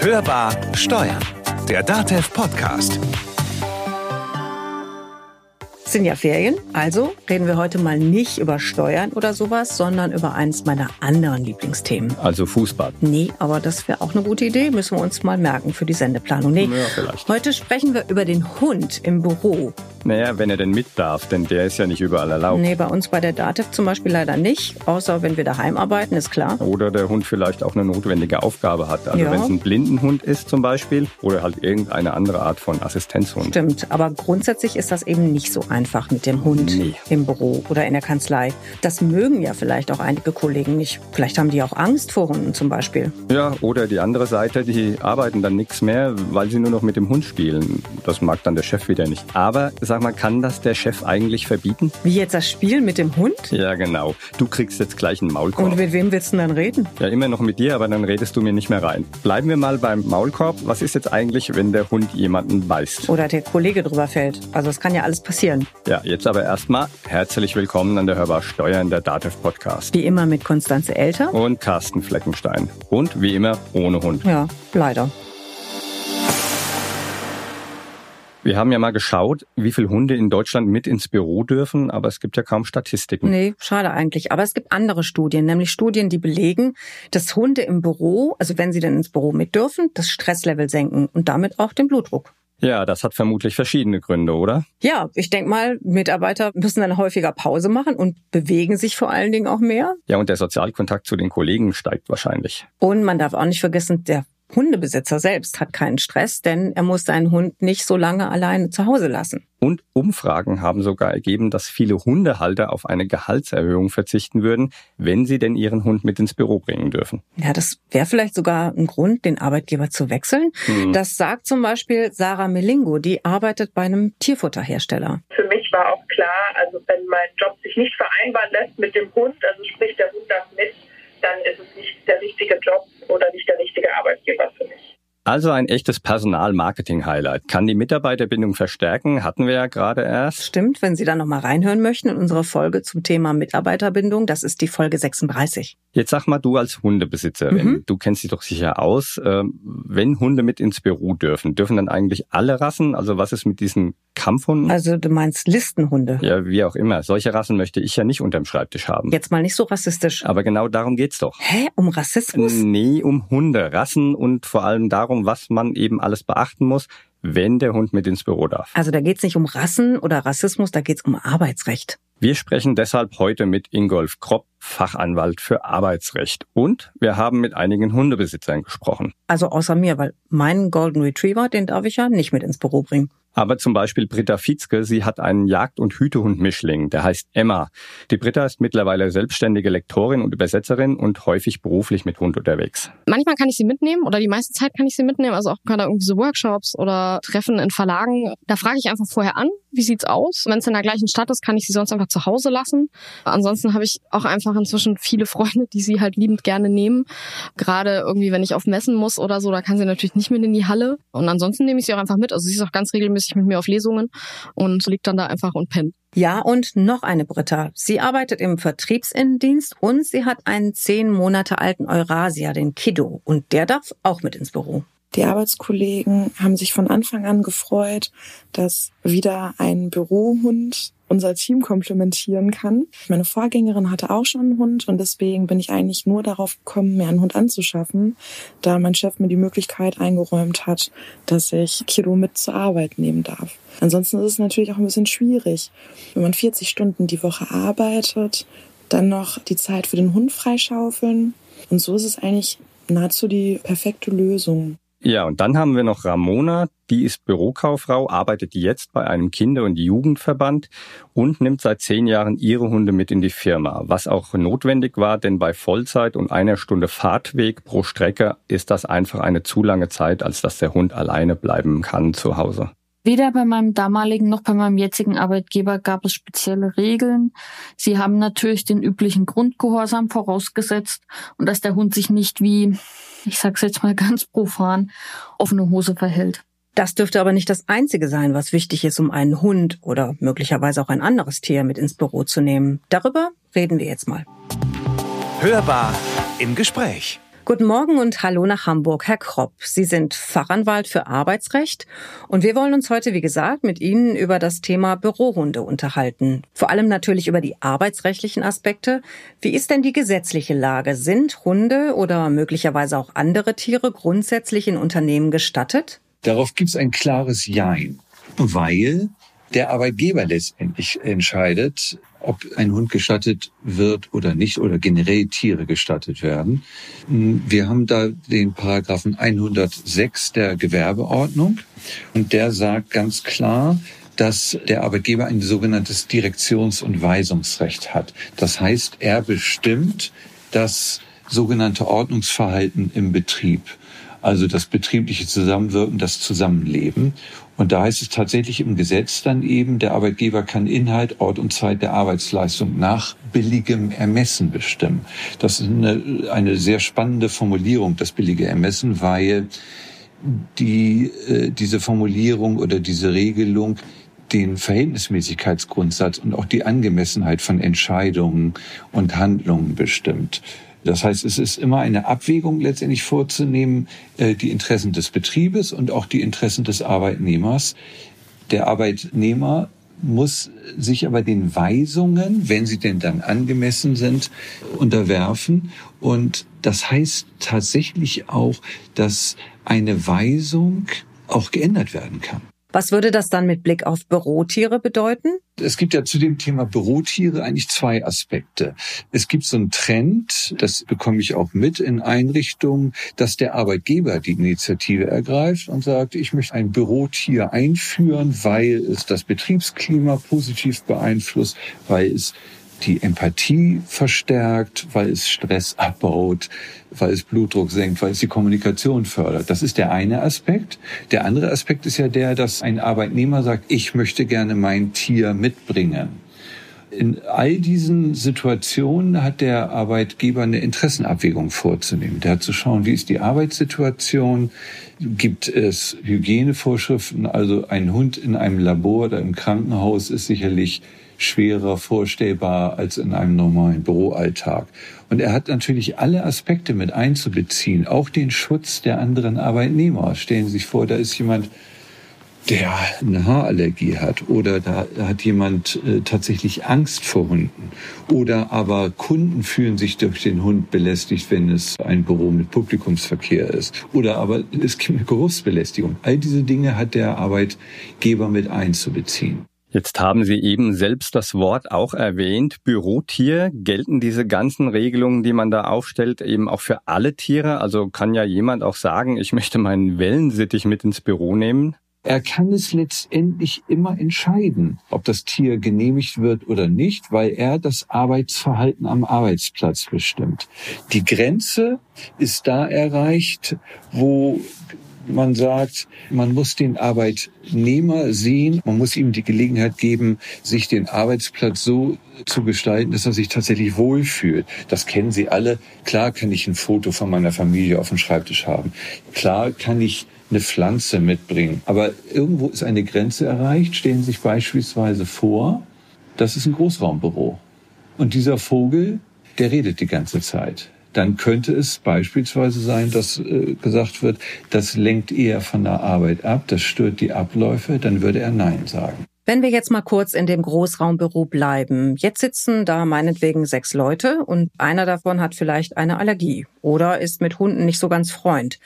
Hörbar Steuern, der DATEV Podcast. Es sind ja Ferien, also reden wir heute mal nicht über Steuern oder sowas, sondern über eins meiner anderen Lieblingsthemen. Also Fußball. Nee, aber das wäre auch eine gute Idee, müssen wir uns mal merken für die Sendeplanung. Nee, Ja, vielleicht. heute sprechen wir über den Hund im Büro. Naja, wenn er denn mit darf, denn der ist ja nicht überall erlaubt. Nee, bei uns bei der DATEV zum Beispiel leider nicht, außer wenn wir daheim arbeiten, ist klar. Oder der Hund vielleicht auch eine notwendige Aufgabe hat. Also Ja. wenn es ein Blindenhund ist zum Beispiel oder halt irgendeine andere Art von Assistenzhund. Stimmt, aber grundsätzlich ist das eben nicht so einfach mit dem Hund Nee. im Büro oder in der Kanzlei. Das mögen ja vielleicht auch einige Kollegen nicht. Vielleicht haben die auch Angst vor Hunden zum Beispiel. Ja, oder die andere Seite, die arbeiten dann nichts mehr, weil sie nur noch mit dem Hund spielen. Das mag dann der Chef wieder nicht. Aber sag mal, kann das der Chef eigentlich verbieten? Wie jetzt das Spiel mit dem Hund? Ja, genau. Du kriegst jetzt gleich einen Maulkorb. Und mit wem willst du denn dann reden? Ja, immer noch mit dir, aber dann redest du mir nicht mehr rein. Bleiben wir mal beim Maulkorb. Was ist jetzt eigentlich, wenn der Hund jemanden beißt? Oder der Kollege drüber fällt. Also es kann ja alles passieren. Ja, jetzt aber erstmal herzlich willkommen an der Hörbar Steuern der DATEV Podcast. Wie immer mit Konstanze Elter. Und Carsten Fleckenstein. Und wie immer ohne Hund. Ja, leider. Wir haben ja mal geschaut, wie viele Hunde in Deutschland mit ins Büro dürfen, aber es gibt ja kaum Statistiken. Nee, schade eigentlich. Aber es gibt andere Studien, nämlich Studien, die belegen, dass Hunde im Büro, also wenn sie denn ins Büro mit dürfen, das Stresslevel senken und damit auch den Blutdruck. Ja, das hat vermutlich verschiedene Gründe, oder? Ja, ich denke mal, Mitarbeiter müssen dann häufiger Pause machen und bewegen sich vor allen Dingen auch mehr. Ja, und der Sozialkontakt zu den Kollegen steigt wahrscheinlich. Und man darf auch nicht vergessen, der Hundebesitzer selbst hat keinen Stress, denn er muss seinen Hund nicht so lange alleine zu Hause lassen. Und Umfragen haben sogar ergeben, dass viele Hundehalter auf eine Gehaltserhöhung verzichten würden, wenn sie denn ihren Hund mit ins Büro bringen dürfen. Ja, das wäre vielleicht sogar ein Grund, den Arbeitgeber zu wechseln. Hm. Das sagt zum Beispiel Sarah Melingo, die arbeitet bei einem Tierfutterhersteller. Für mich war auch klar, also wenn mein Job sich nicht vereinbaren lässt mit dem Hund, also sprich der Hund darf mit, dann ist es nicht der richtige Job oder nicht der richtige Arbeitgeber für mich. Also ein echtes Personal-Marketing-Highlight. Kann die Mitarbeiterbindung verstärken, hatten wir ja gerade erst. Stimmt, wenn Sie da nochmal reinhören möchten in unsere Folge zum Thema Mitarbeiterbindung, das ist die Folge 36. Jetzt sag mal, du als Hundebesitzerin, Mhm. du kennst dich doch sicher aus. ähm, Wenn Hunde mit ins Büro dürfen, dürfen dann eigentlich alle Rassen? Also was ist mit diesen Kampfhunden? Also du meinst Listenhunde. ja, wie auch immer. Solche Rassen möchte ich ja nicht unterm Schreibtisch haben. Jetzt mal nicht so rassistisch. Aber genau darum geht's doch. Hä? Um Rassismus? Nee, um Hunde, Rassen und vor allem darum, was man eben alles beachten muss, wenn der Hund mit ins Büro darf. Also da geht's nicht um Rassen oder Rassismus, da geht's um Arbeitsrecht. Wir sprechen deshalb heute mit Ingolf Kropp, Fachanwalt für Arbeitsrecht. Und wir haben mit einigen Hundebesitzern gesprochen. Also außer mir, weil meinen Golden Retriever, den darf ich ja nicht mit ins Büro bringen. Aber zum Beispiel Britta Fietzke, sie hat einen Jagd- und Hütehund-Mischling, der heißt Emma. Die Britta ist mittlerweile selbstständige Lektorin und Übersetzerin und häufig beruflich mit Hund unterwegs. Manchmal kann ich sie mitnehmen oder die meiste Zeit kann ich sie mitnehmen, also auch gerade irgendwie so Workshops oder Treffen in Verlagen. Da frage ich einfach vorher an, wie sieht's aus? Wenn es in der gleichen Stadt ist, kann ich sie sonst einfach zu Hause lassen. Ansonsten habe ich auch einfach inzwischen viele Freunde, die sie halt liebend gerne nehmen. Gerade irgendwie, wenn ich auf Messen muss oder so, da kann sie natürlich nicht mit in die Halle. Und ansonsten nehme ich sie auch einfach mit. Also sie ist auch ganz regelmäßig mit mir auf Lesungen und liegt dann da einfach und pennt. Ja, und noch eine Britta. Sie arbeitet im Vertriebsinnendienst und sie hat einen zehn Monate alten Eurasia, den Kiddo. Und der darf auch mit ins Büro. Die Arbeitskollegen haben sich von Anfang an gefreut, dass wieder ein Bürohund unser Team komplementieren kann. Meine Vorgängerin hatte auch schon einen Hund und deswegen bin ich eigentlich nur darauf gekommen, mir einen Hund anzuschaffen, da mein Chef mir die Möglichkeit eingeräumt hat, dass ich Kilo mit zur Arbeit nehmen darf. Ansonsten ist es natürlich auch ein bisschen schwierig, wenn man 40 Stunden die Woche arbeitet, dann noch die Zeit für den Hund freischaufeln. Und so ist es eigentlich nahezu die perfekte Lösung. Ja, und dann haben wir noch Ramona, die ist Bürokauffrau, arbeitet jetzt bei einem Kinder- und Jugendverband und nimmt seit zehn Jahren ihre Hunde mit in die Firma, was auch notwendig war, denn bei Vollzeit und einer Stunde Fahrtweg pro Strecke ist das einfach eine zu lange Zeit, als dass der Hund alleine bleiben kann zu Hause. Weder bei meinem damaligen noch bei meinem jetzigen Arbeitgeber gab es spezielle Regeln. Sie haben natürlich den üblichen Grundgehorsam vorausgesetzt und dass der Hund sich nicht wie, ich sag's jetzt mal ganz profan, offene Hose verhält. Das dürfte aber nicht das Einzige sein, was wichtig ist, um einen Hund oder möglicherweise auch ein anderes Tier mit ins Büro zu nehmen. Darüber reden wir jetzt mal. Hörbar im Gespräch. Guten Morgen und hallo nach Hamburg, Herr Kropp. Sie sind Fachanwalt für Arbeitsrecht und wir wollen uns heute, wie gesagt, mit Ihnen über das Thema Bürohunde unterhalten. Vor allem natürlich über die arbeitsrechtlichen Aspekte. Wie ist denn die gesetzliche Lage? Sind Hunde oder möglicherweise auch andere Tiere grundsätzlich in Unternehmen gestattet? Darauf gibt es ein klares Jein, weil der Arbeitgeber letztendlich entscheidet, ob ein Hund gestattet wird oder nicht oder generell Tiere gestattet werden. Wir haben da den Paragraphen 106 der Gewerbeordnung und der sagt ganz klar, dass der Arbeitgeber ein sogenanntes Direktions- und Weisungsrecht hat. Das heißt, er bestimmt das sogenannte Ordnungsverhalten im Betrieb also das betriebliche Zusammenwirken, das Zusammenleben. Und da heißt es tatsächlich im Gesetz dann eben, der Arbeitgeber kann Inhalt, Ort und Zeit der Arbeitsleistung nach billigem Ermessen bestimmen. Das ist eine, eine sehr spannende Formulierung, das billige Ermessen, weil die, äh, diese Formulierung oder diese Regelung den Verhältnismäßigkeitsgrundsatz und auch die Angemessenheit von Entscheidungen und Handlungen bestimmt. Das heißt, es ist immer eine Abwägung letztendlich vorzunehmen, äh, die Interessen des Betriebes und auch die Interessen des Arbeitnehmers. Der Arbeitnehmer muss sich aber den Weisungen, wenn sie denn dann angemessen sind, unterwerfen. Und das heißt tatsächlich auch, dass eine Weisung auch geändert werden kann. Was würde das dann mit Blick auf Bürotiere bedeuten? Es gibt ja zu dem Thema Bürotiere eigentlich zwei Aspekte. Es gibt so einen Trend, das bekomme ich auch mit in Einrichtungen, dass der Arbeitgeber die Initiative ergreift und sagt, ich möchte ein Bürotier einführen, weil es das Betriebsklima positiv beeinflusst, weil es die Empathie verstärkt, weil es Stress abbaut, weil es Blutdruck senkt, weil es die Kommunikation fördert. Das ist der eine Aspekt. Der andere Aspekt ist ja der, dass ein Arbeitnehmer sagt, ich möchte gerne mein Tier mitbringen. In all diesen Situationen hat der Arbeitgeber eine Interessenabwägung vorzunehmen. Der hat zu schauen, wie ist die Arbeitssituation, gibt es Hygienevorschriften, also ein Hund in einem Labor oder im Krankenhaus ist sicherlich schwerer vorstellbar als in einem normalen Büroalltag. Und er hat natürlich alle Aspekte mit einzubeziehen, auch den Schutz der anderen Arbeitnehmer. Stellen Sie sich vor, da ist jemand, der eine Haarallergie hat oder da hat jemand äh, tatsächlich Angst vor Hunden oder aber Kunden fühlen sich durch den Hund belästigt, wenn es ein Büro mit Publikumsverkehr ist oder aber es gibt eine Geruchsbelästigung. All diese Dinge hat der Arbeitgeber mit einzubeziehen. Jetzt haben Sie eben selbst das Wort auch erwähnt. Bürotier. Gelten diese ganzen Regelungen, die man da aufstellt, eben auch für alle Tiere? Also kann ja jemand auch sagen, ich möchte meinen Wellensittich mit ins Büro nehmen? Er kann es letztendlich immer entscheiden, ob das Tier genehmigt wird oder nicht, weil er das Arbeitsverhalten am Arbeitsplatz bestimmt. Die Grenze ist da erreicht, wo man sagt, man muss den Arbeitnehmer sehen, man muss ihm die Gelegenheit geben, sich den Arbeitsplatz so zu gestalten, dass er sich tatsächlich wohlfühlt. Das kennen Sie alle. Klar kann ich ein Foto von meiner Familie auf dem Schreibtisch haben. Klar kann ich eine Pflanze mitbringen. Aber irgendwo ist eine Grenze erreicht. Stellen Sie sich beispielsweise vor, das ist ein Großraumbüro. Und dieser Vogel, der redet die ganze Zeit dann könnte es beispielsweise sein, dass äh, gesagt wird, das lenkt eher von der Arbeit ab, das stört die Abläufe, dann würde er Nein sagen. Wenn wir jetzt mal kurz in dem Großraumbüro bleiben. Jetzt sitzen da meinetwegen sechs Leute und einer davon hat vielleicht eine Allergie oder ist mit Hunden nicht so ganz Freund.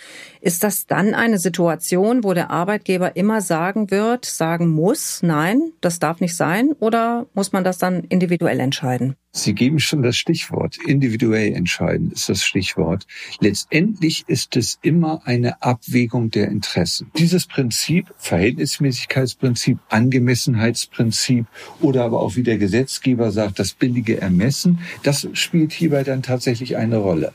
Ist das dann eine Situation, wo der Arbeitgeber immer sagen wird, sagen muss, nein, das darf nicht sein oder muss man das dann individuell entscheiden? Sie geben schon das Stichwort. Individuell entscheiden ist das Stichwort. Letztendlich ist es immer eine Abwägung der Interessen. Dieses Prinzip, Verhältnismäßigkeitsprinzip, Angemessenheitsprinzip oder aber auch wie der Gesetzgeber sagt, das billige Ermessen, das spielt hierbei dann tatsächlich eine Rolle.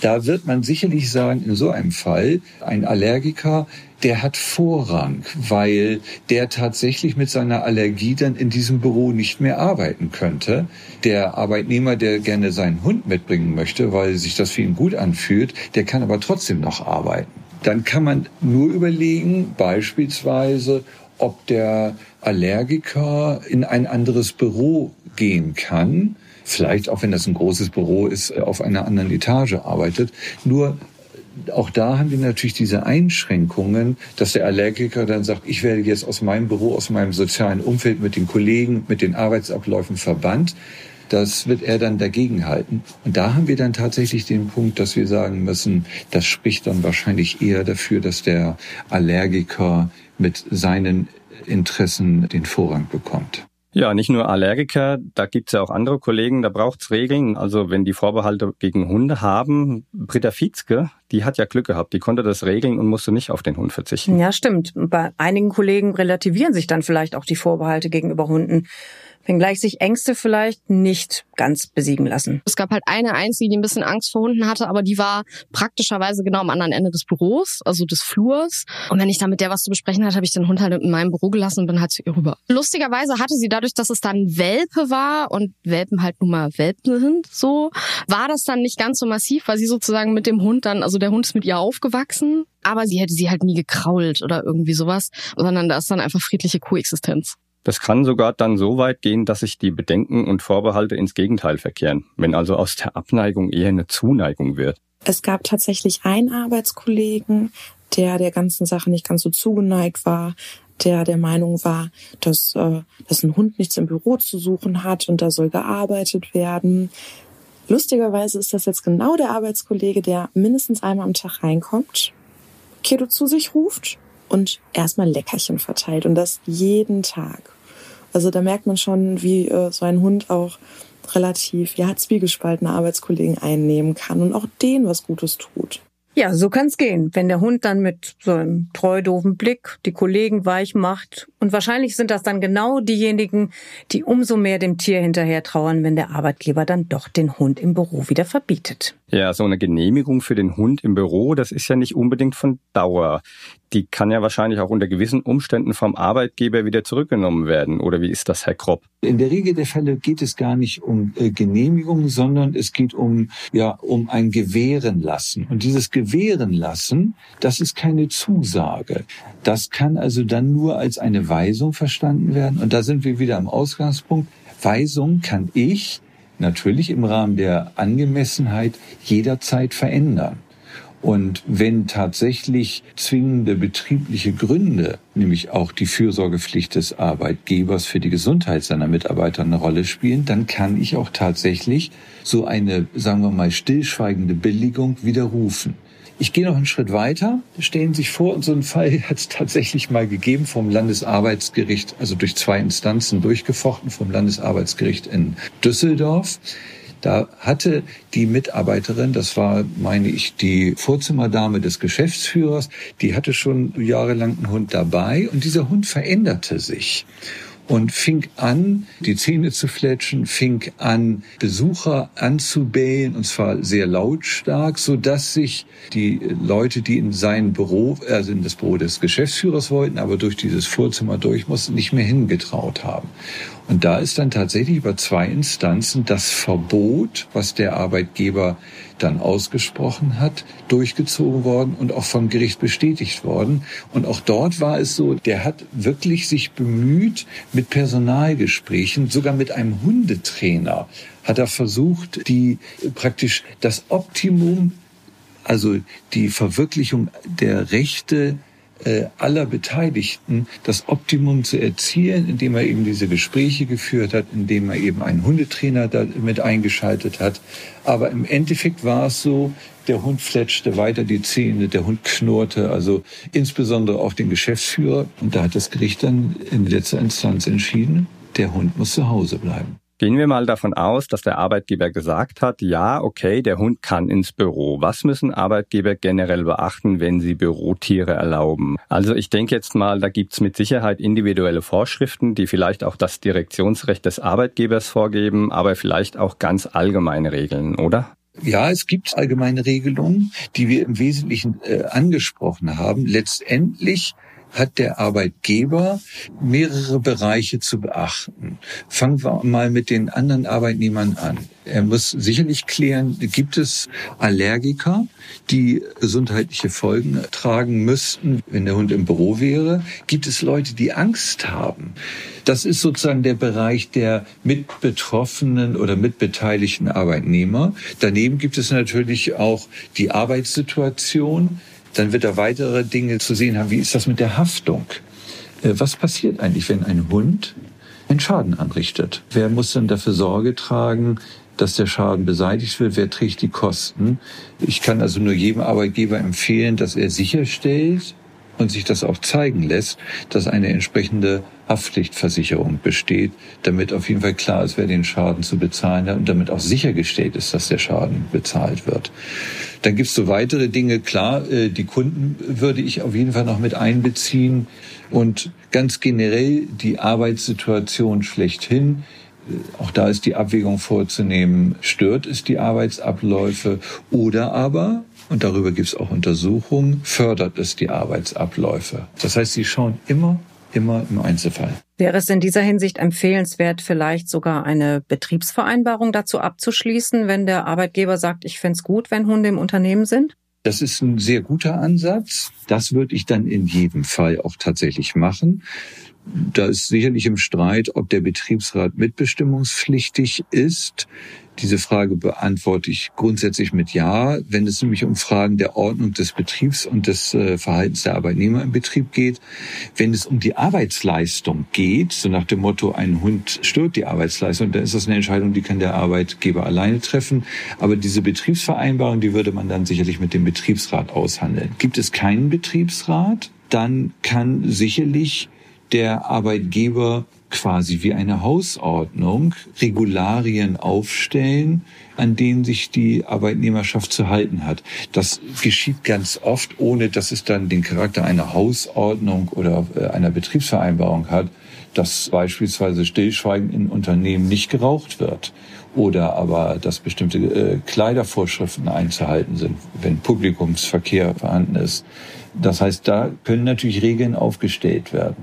Da wird man sicherlich sagen, in so einem Fall, ein Allergiker, der hat Vorrang, weil der tatsächlich mit seiner Allergie dann in diesem Büro nicht mehr arbeiten könnte. Der Arbeitnehmer, der gerne seinen Hund mitbringen möchte, weil sich das für ihn gut anfühlt, der kann aber trotzdem noch arbeiten. Dann kann man nur überlegen, beispielsweise, ob der Allergiker in ein anderes Büro gehen kann, vielleicht auch wenn das ein großes Büro ist, äh, auf einer anderen Etage arbeitet. Nur auch da haben wir natürlich diese Einschränkungen, dass der Allergiker dann sagt, ich werde jetzt aus meinem Büro, aus meinem sozialen Umfeld mit den Kollegen, mit den Arbeitsabläufen verbannt. Das wird er dann dagegenhalten. Und da haben wir dann tatsächlich den Punkt, dass wir sagen müssen, das spricht dann wahrscheinlich eher dafür, dass der Allergiker mit seinen Interessen den Vorrang bekommt. Ja, nicht nur Allergiker, da gibt's ja auch andere Kollegen, da braucht's Regeln. Also wenn die Vorbehalte gegen Hunde haben, Britta Fietzke, die hat ja Glück gehabt, die konnte das regeln und musste nicht auf den Hund verzichten. Ja, stimmt. Bei einigen Kollegen relativieren sich dann vielleicht auch die Vorbehalte gegenüber Hunden wenngleich sich Ängste vielleicht nicht ganz besiegen lassen. Es gab halt eine einzige, die ein bisschen Angst vor Hunden hatte, aber die war praktischerweise genau am anderen Ende des Büros, also des Flurs. Und wenn ich da mit der was zu besprechen hatte, habe ich den Hund halt in meinem Büro gelassen und bin halt zu ihr rüber. Lustigerweise hatte sie dadurch, dass es dann Welpe war und Welpen halt nun mal Welpen sind, so, war das dann nicht ganz so massiv, weil sie sozusagen mit dem Hund dann, also der Hund ist mit ihr aufgewachsen, aber sie hätte sie halt nie gekrault oder irgendwie sowas, sondern da ist dann einfach friedliche Koexistenz. Das kann sogar dann so weit gehen, dass sich die Bedenken und Vorbehalte ins Gegenteil verkehren, wenn also aus der Abneigung eher eine Zuneigung wird. Es gab tatsächlich einen Arbeitskollegen, der der ganzen Sache nicht ganz so zugeneigt war, der der Meinung war, dass, äh, dass ein Hund nichts im Büro zu suchen hat und da soll gearbeitet werden. Lustigerweise ist das jetzt genau der Arbeitskollege, der mindestens einmal am Tag reinkommt, Kedo zu sich ruft und erstmal Leckerchen verteilt und das jeden Tag. Also da merkt man schon, wie äh, so ein Hund auch relativ ja zwiegespaltene Arbeitskollegen einnehmen kann und auch denen was Gutes tut. Ja, so kann's gehen, wenn der Hund dann mit so einem treu doofen Blick die Kollegen weich macht. Und wahrscheinlich sind das dann genau diejenigen, die umso mehr dem Tier hinterher trauern, wenn der Arbeitgeber dann doch den Hund im Büro wieder verbietet. Ja, so eine Genehmigung für den Hund im Büro, das ist ja nicht unbedingt von Dauer. Die kann ja wahrscheinlich auch unter gewissen Umständen vom Arbeitgeber wieder zurückgenommen werden. Oder wie ist das, Herr Kropp? In der Regel der Fälle geht es gar nicht um äh, Genehmigung, sondern es geht um, ja, um ein Gewähren lassen. Und dieses Gewähren lassen, das ist keine Zusage. Das kann also dann nur als eine Weisung verstanden werden. Und da sind wir wieder am Ausgangspunkt. Weisung kann ich natürlich im Rahmen der Angemessenheit jederzeit verändern. Und wenn tatsächlich zwingende betriebliche Gründe, nämlich auch die Fürsorgepflicht des Arbeitgebers für die Gesundheit seiner Mitarbeiter eine Rolle spielen, dann kann ich auch tatsächlich so eine, sagen wir mal, stillschweigende Billigung widerrufen. Ich gehe noch einen Schritt weiter. Stellen Sie sich vor, und so einen Fall hat es tatsächlich mal gegeben vom Landesarbeitsgericht, also durch zwei Instanzen durchgefochten, vom Landesarbeitsgericht in Düsseldorf. Da hatte die Mitarbeiterin, das war, meine ich, die Vorzimmerdame des Geschäftsführers, die hatte schon jahrelang einen Hund dabei und dieser Hund veränderte sich und fing an, die Zähne zu fletschen, fing an, Besucher anzubellen, und zwar sehr lautstark, so dass sich die Leute, die in sein Büro, also in das Büro des Geschäftsführers wollten, aber durch dieses Vorzimmer durch mussten, nicht mehr hingetraut haben. Und da ist dann tatsächlich über zwei Instanzen das Verbot, was der Arbeitgeber dann ausgesprochen hat, durchgezogen worden und auch vom Gericht bestätigt worden. Und auch dort war es so, der hat wirklich sich bemüht mit Personalgesprächen, sogar mit einem Hundetrainer, hat er versucht, die praktisch das Optimum, also die Verwirklichung der Rechte aller Beteiligten das Optimum zu erzielen, indem er eben diese Gespräche geführt hat, indem er eben einen Hundetrainer da mit eingeschaltet hat. Aber im Endeffekt war es so, der Hund fletschte weiter die Zähne, der Hund knurrte, also insbesondere auch den Geschäftsführer. Und da hat das Gericht dann in letzter Instanz entschieden, der Hund muss zu Hause bleiben. Gehen wir mal davon aus, dass der Arbeitgeber gesagt hat, ja, okay, der Hund kann ins Büro. Was müssen Arbeitgeber generell beachten, wenn sie Bürotiere erlauben? Also ich denke jetzt mal, da gibt's mit Sicherheit individuelle Vorschriften, die vielleicht auch das Direktionsrecht des Arbeitgebers vorgeben, aber vielleicht auch ganz allgemeine Regeln, oder? Ja, es gibt allgemeine Regelungen, die wir im Wesentlichen äh, angesprochen haben. Letztendlich hat der Arbeitgeber mehrere Bereiche zu beachten. Fangen wir mal mit den anderen Arbeitnehmern an. Er muss sicherlich klären, gibt es Allergiker, die gesundheitliche Folgen tragen müssten, wenn der Hund im Büro wäre? Gibt es Leute, die Angst haben? Das ist sozusagen der Bereich der mitbetroffenen oder mitbeteiligten Arbeitnehmer. Daneben gibt es natürlich auch die Arbeitssituation, dann wird er weitere Dinge zu sehen haben. Wie ist das mit der Haftung? Äh, was passiert eigentlich, wenn ein Hund einen Schaden anrichtet? Wer muss dann dafür Sorge tragen, dass der Schaden beseitigt wird? Wer trägt die Kosten? Ich kann also nur jedem Arbeitgeber empfehlen, dass er sicherstellt und sich das auch zeigen lässt, dass eine entsprechende Haftpflichtversicherung besteht, damit auf jeden Fall klar ist, wer den Schaden zu bezahlen hat und damit auch sichergestellt ist, dass der Schaden bezahlt wird. Dann gibt es so weitere Dinge. Klar, äh, die Kunden würde ich auf jeden Fall noch mit einbeziehen und ganz generell die Arbeitssituation schlechthin. Äh, auch da ist die Abwägung vorzunehmen, stört es die Arbeitsabläufe oder aber, und darüber gibt es auch Untersuchungen, fördert es die Arbeitsabläufe. Das heißt, sie schauen immer immer im Einzelfall. Wäre es in dieser Hinsicht empfehlenswert, vielleicht sogar eine Betriebsvereinbarung dazu abzuschließen, wenn der Arbeitgeber sagt, ich fände es gut, wenn Hunde im Unternehmen sind? Das ist ein sehr guter Ansatz. Das würde ich dann in jedem Fall auch tatsächlich machen. Da ist sicherlich im Streit, ob der Betriebsrat mitbestimmungspflichtig ist. Diese Frage beantworte ich grundsätzlich mit Ja. Wenn es nämlich um Fragen der Ordnung des Betriebs und des äh, Verhaltens der Arbeitnehmer im Betrieb geht, wenn es um die Arbeitsleistung geht, so nach dem Motto, ein Hund stört die Arbeitsleistung, dann ist das eine Entscheidung, die kann der Arbeitgeber alleine treffen. Aber diese Betriebsvereinbarung, die würde man dann sicherlich mit dem Betriebsrat aushandeln. Gibt es keinen Betriebsrat, dann kann sicherlich der Arbeitgeber quasi wie eine Hausordnung Regularien aufstellen, an denen sich die Arbeitnehmerschaft zu halten hat. Das geschieht ganz oft, ohne dass es dann den Charakter einer Hausordnung oder äh, einer Betriebsvereinbarung hat, dass beispielsweise stillschweigend in Unternehmen nicht geraucht wird oder aber dass bestimmte äh, Kleidervorschriften einzuhalten sind, wenn Publikumsverkehr vorhanden ist. Das heißt, da können natürlich Regeln aufgestellt werden.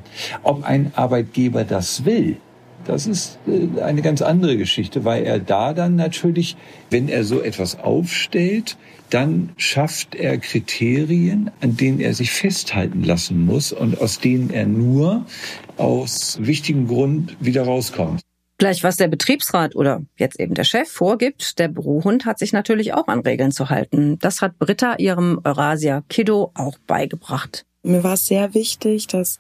Ob ein Arbeitgeber das will, das ist äh, eine ganz andere Geschichte, weil er da dann natürlich, wenn er so etwas aufstellt, dann schafft er Kriterien, an denen er sich festhalten lassen muss und aus denen er nur aus wichtigem Grund wieder rauskommt. Gleich was der Betriebsrat oder jetzt eben der Chef vorgibt, der Bürohund hat sich natürlich auch an Regeln zu halten. Das hat Britta ihrem Eurasia Kiddo auch beigebracht. Mir war es sehr wichtig, dass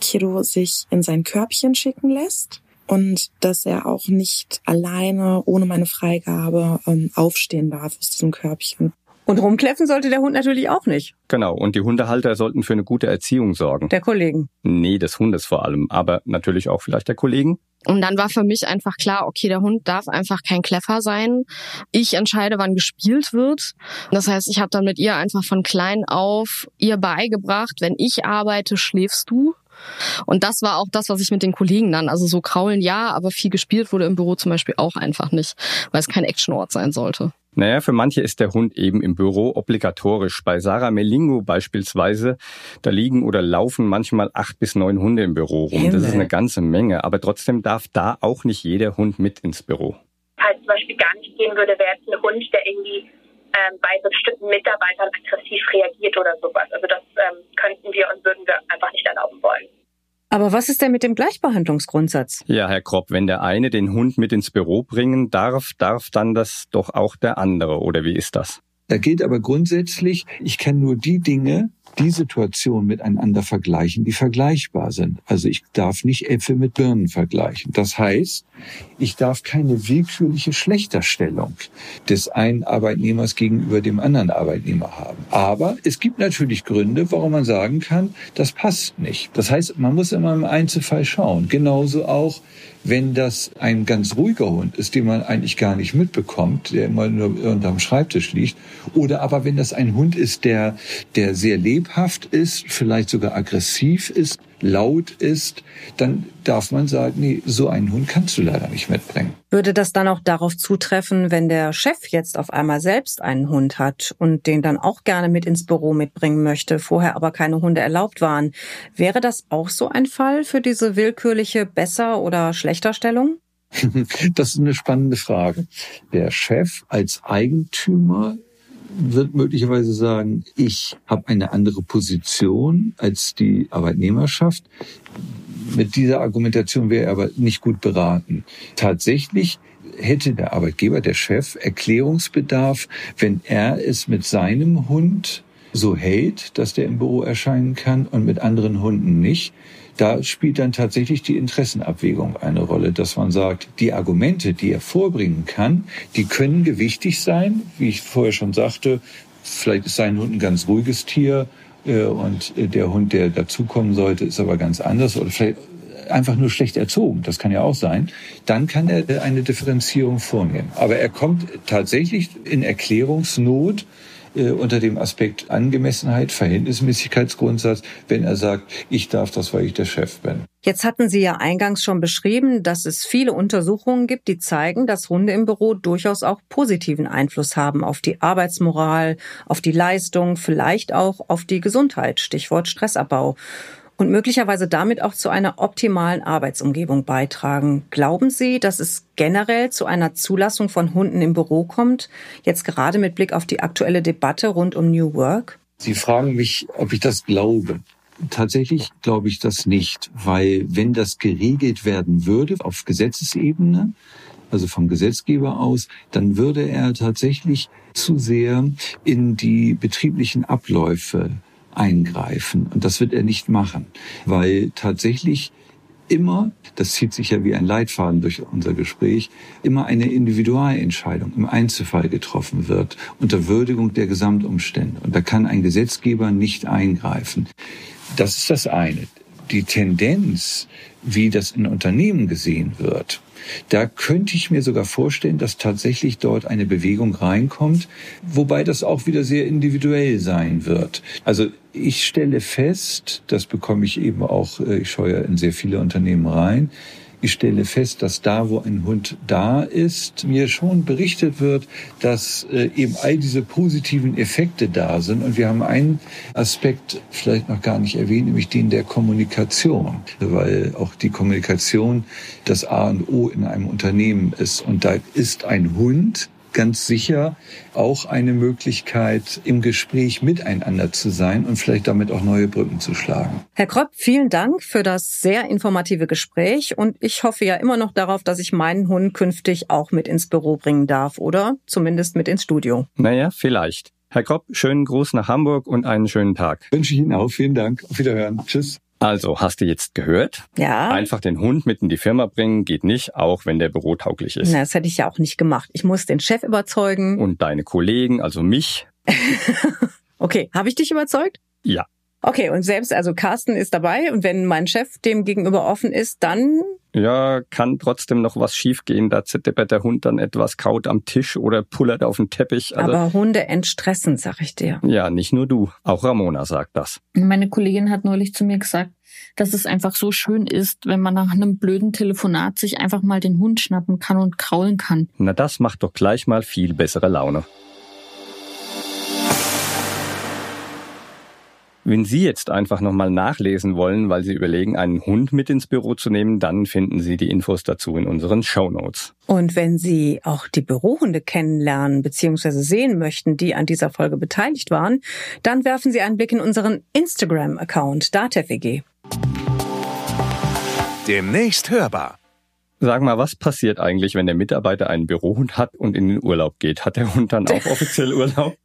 Kiddo sich in sein Körbchen schicken lässt und dass er auch nicht alleine ohne meine Freigabe ähm, aufstehen darf aus diesem Körbchen. Und rumkläffen sollte der Hund natürlich auch nicht. Genau, und die Hundehalter sollten für eine gute Erziehung sorgen. Der Kollegen. Nee, des Hundes vor allem, aber natürlich auch vielleicht der Kollegen. Und dann war für mich einfach klar, okay, der Hund darf einfach kein Kleffer sein. Ich entscheide, wann gespielt wird. Das heißt, ich habe dann mit ihr einfach von klein auf ihr beigebracht, wenn ich arbeite, schläfst du. Und das war auch das, was ich mit den Kollegen dann, also so kraulen ja, aber viel gespielt wurde im Büro zum Beispiel auch einfach nicht, weil es kein Actionort sein sollte. Naja, für manche ist der Hund eben im Büro obligatorisch. Bei Sarah Melingo beispielsweise, da liegen oder laufen manchmal acht bis neun Hunde im Büro rum. Himmel. Das ist eine ganze Menge. Aber trotzdem darf da auch nicht jeder Hund mit ins Büro. Falls zum Beispiel gar nicht gehen würde, wäre es ein Hund, der irgendwie ähm, bei bestimmten Mitarbeitern aggressiv reagiert oder sowas. Also das ähm, könnten wir und würden wir einfach nicht erlauben wollen. Aber was ist denn mit dem Gleichbehandlungsgrundsatz? Ja, Herr Kropp, wenn der eine den Hund mit ins Büro bringen darf, darf dann das doch auch der andere, oder wie ist das? Da gilt aber grundsätzlich, ich kann nur die Dinge, die Situation miteinander vergleichen, die vergleichbar sind. Also ich darf nicht Äpfel mit Birnen vergleichen. Das heißt, ich darf keine willkürliche Schlechterstellung des einen Arbeitnehmers gegenüber dem anderen Arbeitnehmer haben. Aber es gibt natürlich Gründe, warum man sagen kann, das passt nicht. Das heißt, man muss immer im Einzelfall schauen. Genauso auch, wenn das ein ganz ruhiger Hund ist, den man eigentlich gar nicht mitbekommt, der immer nur unterm Schreibtisch liegt, oder aber wenn das ein Hund ist, der, der sehr lebhaft ist, vielleicht sogar aggressiv ist, laut ist, dann darf man sagen, nee, so einen Hund kannst du leider nicht mitbringen. Würde das dann auch darauf zutreffen, wenn der Chef jetzt auf einmal selbst einen Hund hat und den dann auch gerne mit ins Büro mitbringen möchte, vorher aber keine Hunde erlaubt waren? Wäre das auch so ein Fall für diese willkürliche Besser- oder Schlechterstellung? Das ist eine spannende Frage. Der Chef als Eigentümer wird möglicherweise sagen, ich habe eine andere Position als die Arbeitnehmerschaft. Mit dieser Argumentation wäre er aber nicht gut beraten. Tatsächlich hätte der Arbeitgeber, der Chef, Erklärungsbedarf, wenn er es mit seinem Hund so hält, dass der im Büro erscheinen kann und mit anderen Hunden nicht. Da spielt dann tatsächlich die Interessenabwägung eine Rolle, dass man sagt, die Argumente, die er vorbringen kann, die können gewichtig sein. Wie ich vorher schon sagte, vielleicht ist sein Hund ein ganz ruhiges Tier äh, und der Hund, der dazukommen sollte, ist aber ganz anders oder vielleicht einfach nur schlecht erzogen, das kann ja auch sein, dann kann er eine Differenzierung vornehmen. Aber er kommt tatsächlich in Erklärungsnot, äh, unter dem Aspekt Angemessenheit, Verhältnismäßigkeitsgrundsatz, wenn er sagt, ich darf das, weil ich der Chef bin. Jetzt hatten Sie ja eingangs schon beschrieben, dass es viele Untersuchungen gibt, die zeigen, dass Hunde im Büro durchaus auch positiven Einfluss haben auf die Arbeitsmoral, auf die Leistung, vielleicht auch auf die Gesundheit, Stichwort Stressabbau und möglicherweise damit auch zu einer optimalen Arbeitsumgebung beitragen. Glauben Sie, dass es generell zu einer Zulassung von Hunden im Büro kommt, jetzt gerade mit Blick auf die aktuelle Debatte rund um New Work? Sie fragen mich, ob ich das glaube. Tatsächlich glaube ich das nicht, weil wenn das geregelt werden würde auf Gesetzesebene, also vom Gesetzgeber aus, dann würde er tatsächlich zu sehr in die betrieblichen Abläufe eingreifen. Und das wird er nicht machen, weil tatsächlich immer, das zieht sich ja wie ein Leitfaden durch unser Gespräch, immer eine Individualentscheidung im Einzelfall getroffen wird, unter Würdigung der Gesamtumstände. Und da kann ein Gesetzgeber nicht eingreifen. Das ist das eine. Die Tendenz, wie das in Unternehmen gesehen wird, da könnte ich mir sogar vorstellen, dass tatsächlich dort eine Bewegung reinkommt, wobei das auch wieder sehr individuell sein wird. Also ich stelle fest, das bekomme ich eben auch, äh, ich schaue ja in sehr viele Unternehmen rein, ich stelle fest, dass da, wo ein Hund da ist, mir schon berichtet wird, dass äh, eben all diese positiven Effekte da sind. Und wir haben einen Aspekt vielleicht noch gar nicht erwähnt, nämlich den der Kommunikation, weil auch die Kommunikation das A und O in einem Unternehmen ist. Und da ist ein Hund ganz sicher auch eine Möglichkeit, im Gespräch miteinander zu sein und vielleicht damit auch neue Brücken zu schlagen. Herr Kropp, vielen Dank für das sehr informative Gespräch und ich hoffe ja immer noch darauf, dass ich meinen Hund künftig auch mit ins Büro bringen darf oder zumindest mit ins Studio. Naja, vielleicht. Herr Kropp, schönen Gruß nach Hamburg und einen schönen Tag. Wünsche ich Ihnen auch. Vielen Dank. Auf Wiederhören. Tschüss. Also, hast du jetzt gehört? Ja. Einfach den Hund mit in die Firma bringen geht nicht, auch wenn der bürotauglich ist. Na, das hätte ich ja auch nicht gemacht. Ich muss den Chef überzeugen. Und deine Kollegen, also mich? okay, habe ich dich überzeugt? Ja. Okay, und selbst also Carsten ist dabei und wenn mein Chef dem gegenüber offen ist, dann ja, kann trotzdem noch was schiefgehen. Da zittert der Hund dann etwas kaut am Tisch oder pullert auf den Teppich. Also, Aber Hunde entstressen, sag ich dir. Ja, nicht nur du. Auch Ramona sagt das. Meine Kollegin hat neulich zu mir gesagt, dass es einfach so schön ist, wenn man nach einem blöden Telefonat sich einfach mal den Hund schnappen kann und kraulen kann. Na, das macht doch gleich mal viel bessere Laune. Wenn Sie jetzt einfach nochmal nachlesen wollen, weil Sie überlegen, einen Hund mit ins Büro zu nehmen, dann finden Sie die Infos dazu in unseren Show Notes. Und wenn Sie auch die Bürohunde kennenlernen bzw. sehen möchten, die an dieser Folge beteiligt waren, dann werfen Sie einen Blick in unseren Instagram-Account DATEVG. Demnächst hörbar. Sag mal, was passiert eigentlich, wenn der Mitarbeiter einen Bürohund hat und in den Urlaub geht? Hat der Hund dann auch offiziell Urlaub?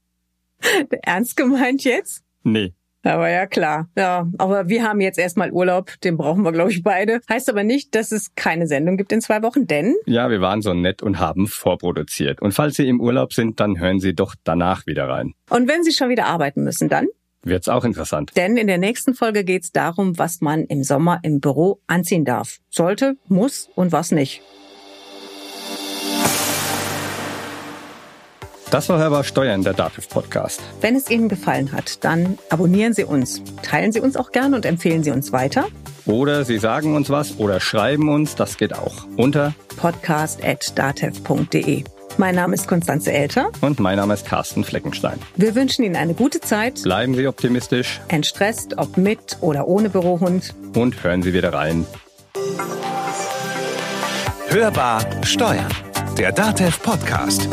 Ernst gemeint jetzt? Nee. Aber ja, klar. Ja, aber wir haben jetzt erstmal Urlaub, den brauchen wir, glaube ich, beide. Heißt aber nicht, dass es keine Sendung gibt in zwei Wochen, denn? Ja, wir waren so nett und haben vorproduziert. Und falls Sie im Urlaub sind, dann hören Sie doch danach wieder rein. Und wenn Sie schon wieder arbeiten müssen, dann? Wird's auch interessant. Denn in der nächsten Folge geht's darum, was man im Sommer im Büro anziehen darf. Sollte, muss und was nicht. Das war Hörbar Steuern, der Dativ Podcast. Wenn es Ihnen gefallen hat, dann abonnieren Sie uns, teilen Sie uns auch gerne und empfehlen Sie uns weiter. Oder Sie sagen uns was oder schreiben uns, das geht auch. Unter podcast.datev.de. Mein Name ist Konstanze Elter. Und mein Name ist Carsten Fleckenstein. Wir wünschen Ihnen eine gute Zeit. Bleiben Sie optimistisch. Entstresst, ob mit oder ohne Bürohund. Und hören Sie wieder rein. Hörbar Steuern. Der Datev Podcast.